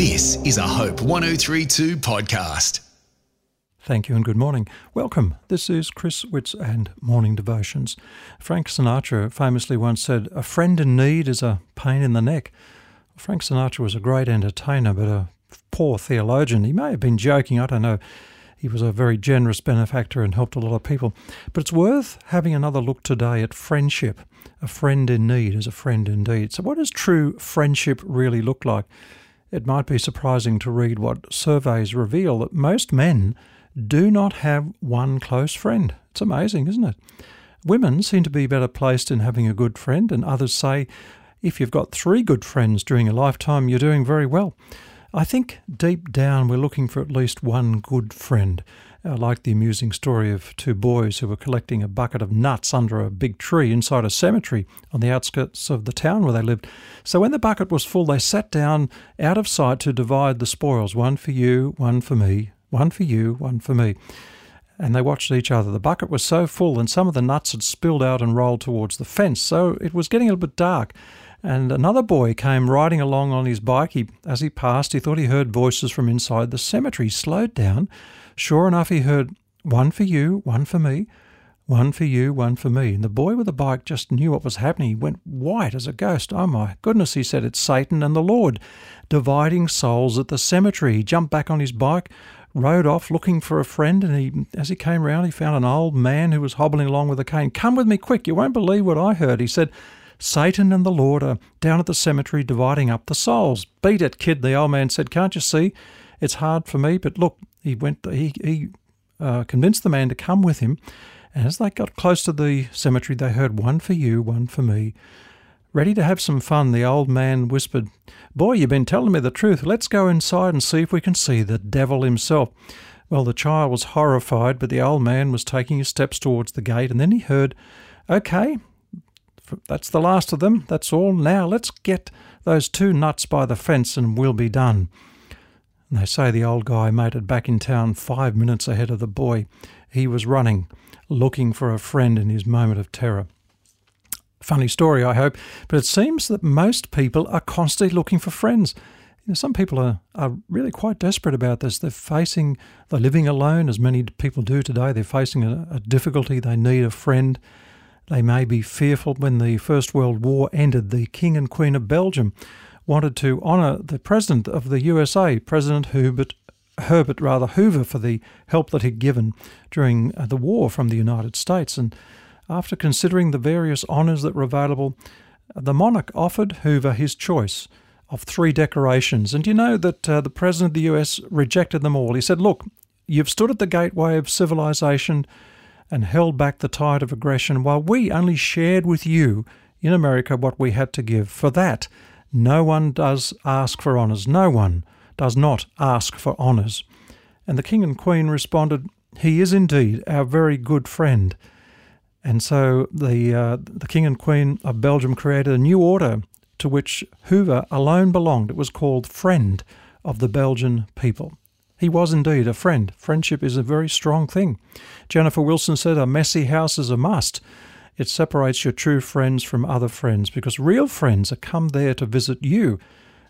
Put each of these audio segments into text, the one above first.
This is a Hope 1032 podcast. Thank you and good morning. Welcome. This is Chris Witts and Morning Devotions. Frank Sinatra famously once said, A friend in need is a pain in the neck. Frank Sinatra was a great entertainer, but a poor theologian. He may have been joking, I don't know. He was a very generous benefactor and helped a lot of people. But it's worth having another look today at friendship. A friend in need is a friend indeed. So, what does true friendship really look like? It might be surprising to read what surveys reveal that most men do not have one close friend. It's amazing, isn't it? Women seem to be better placed in having a good friend, and others say if you've got three good friends during a lifetime, you're doing very well. I think deep down we're looking for at least one good friend. I like the amusing story of two boys who were collecting a bucket of nuts under a big tree inside a cemetery on the outskirts of the town where they lived. So when the bucket was full, they sat down out of sight to divide the spoils one for you, one for me, one for you, one for me. And they watched each other. The bucket was so full, and some of the nuts had spilled out and rolled towards the fence, so it was getting a little bit dark. And another boy came riding along on his bike. He, as he passed, he thought he heard voices from inside the cemetery. He slowed down Sure enough, he heard, One for you, one for me, one for you, one for me. And the boy with the bike just knew what was happening. He went white as a ghost. Oh my goodness, he said, it's Satan and the Lord dividing souls at the cemetery. He jumped back on his bike, rode off looking for a friend, and he, as he came round, he found an old man who was hobbling along with a cane. Come with me quick, you won't believe what I heard. He said, Satan and the Lord are down at the cemetery dividing up the souls. Beat it, kid, the old man said. Can't you see? It's hard for me, but look, he went. He he uh, convinced the man to come with him, and as they got close to the cemetery, they heard one for you, one for me. Ready to have some fun, the old man whispered, Boy, you've been telling me the truth. Let's go inside and see if we can see the devil himself. Well, the child was horrified, but the old man was taking his steps towards the gate, and then he heard, Okay, that's the last of them. That's all. Now let's get those two nuts by the fence and we'll be done. And they say the old guy made it back in town five minutes ahead of the boy. He was running, looking for a friend in his moment of terror. Funny story, I hope, but it seems that most people are constantly looking for friends. You know, some people are, are really quite desperate about this. They're facing, they're living alone, as many people do today. They're facing a, a difficulty. They need a friend. They may be fearful. When the First World War ended, the King and Queen of Belgium wanted to honour the president of the USA, President Herbert, Herbert rather Hoover, for the help that he'd given during uh, the war from the United States. And after considering the various honours that were available, the monarch offered Hoover his choice of three decorations. And you know that uh, the president of the US rejected them all. He said, Look, you've stood at the gateway of civilization and held back the tide of aggression while we only shared with you in America what we had to give. For that, no one does ask for honours. No one does not ask for honours. And the king and queen responded, He is indeed our very good friend. And so the, uh, the king and queen of Belgium created a new order to which Hoover alone belonged. It was called Friend of the Belgian People. He was indeed a friend. Friendship is a very strong thing. Jennifer Wilson said, A messy house is a must. It separates your true friends from other friends because real friends are come there to visit you,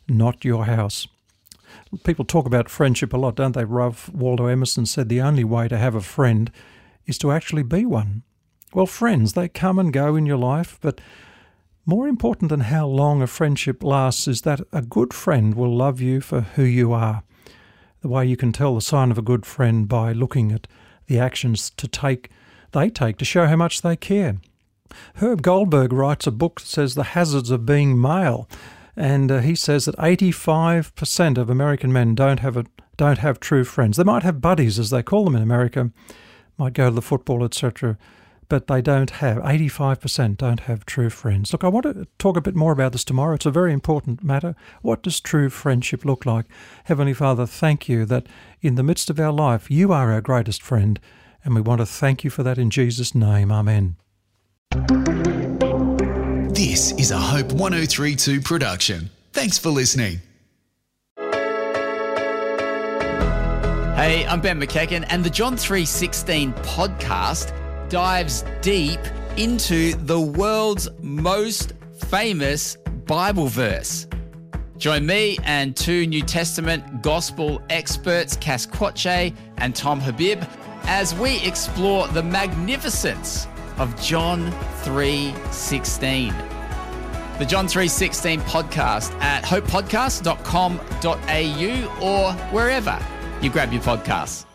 not your house. People talk about friendship a lot, don't they? Ralph Waldo Emerson said the only way to have a friend is to actually be one. Well, friends, they come and go in your life, but more important than how long a friendship lasts is that a good friend will love you for who you are. The way you can tell the sign of a good friend by looking at the actions to take they take to show how much they care. Herb Goldberg writes a book that says The Hazards of Being Male, and uh, he says that 85% of American men don't have a don't have true friends. They might have buddies, as they call them in America, might go to the football, etc., but they don't have 85% don't have true friends. Look, I want to talk a bit more about this tomorrow. It's a very important matter. What does true friendship look like? Heavenly Father, thank you that in the midst of our life, you are our greatest friend, and we want to thank you for that in Jesus' name. Amen. This is a Hope 1032 production. Thanks for listening. Hey, I'm Ben McEachen, and the John 316 podcast dives deep into the world's most famous Bible verse. Join me and two New Testament gospel experts, Cass Quache and Tom Habib, as we explore the magnificence of John 3:16. The John 3:16 podcast at hopepodcast.com.au or wherever you grab your podcasts.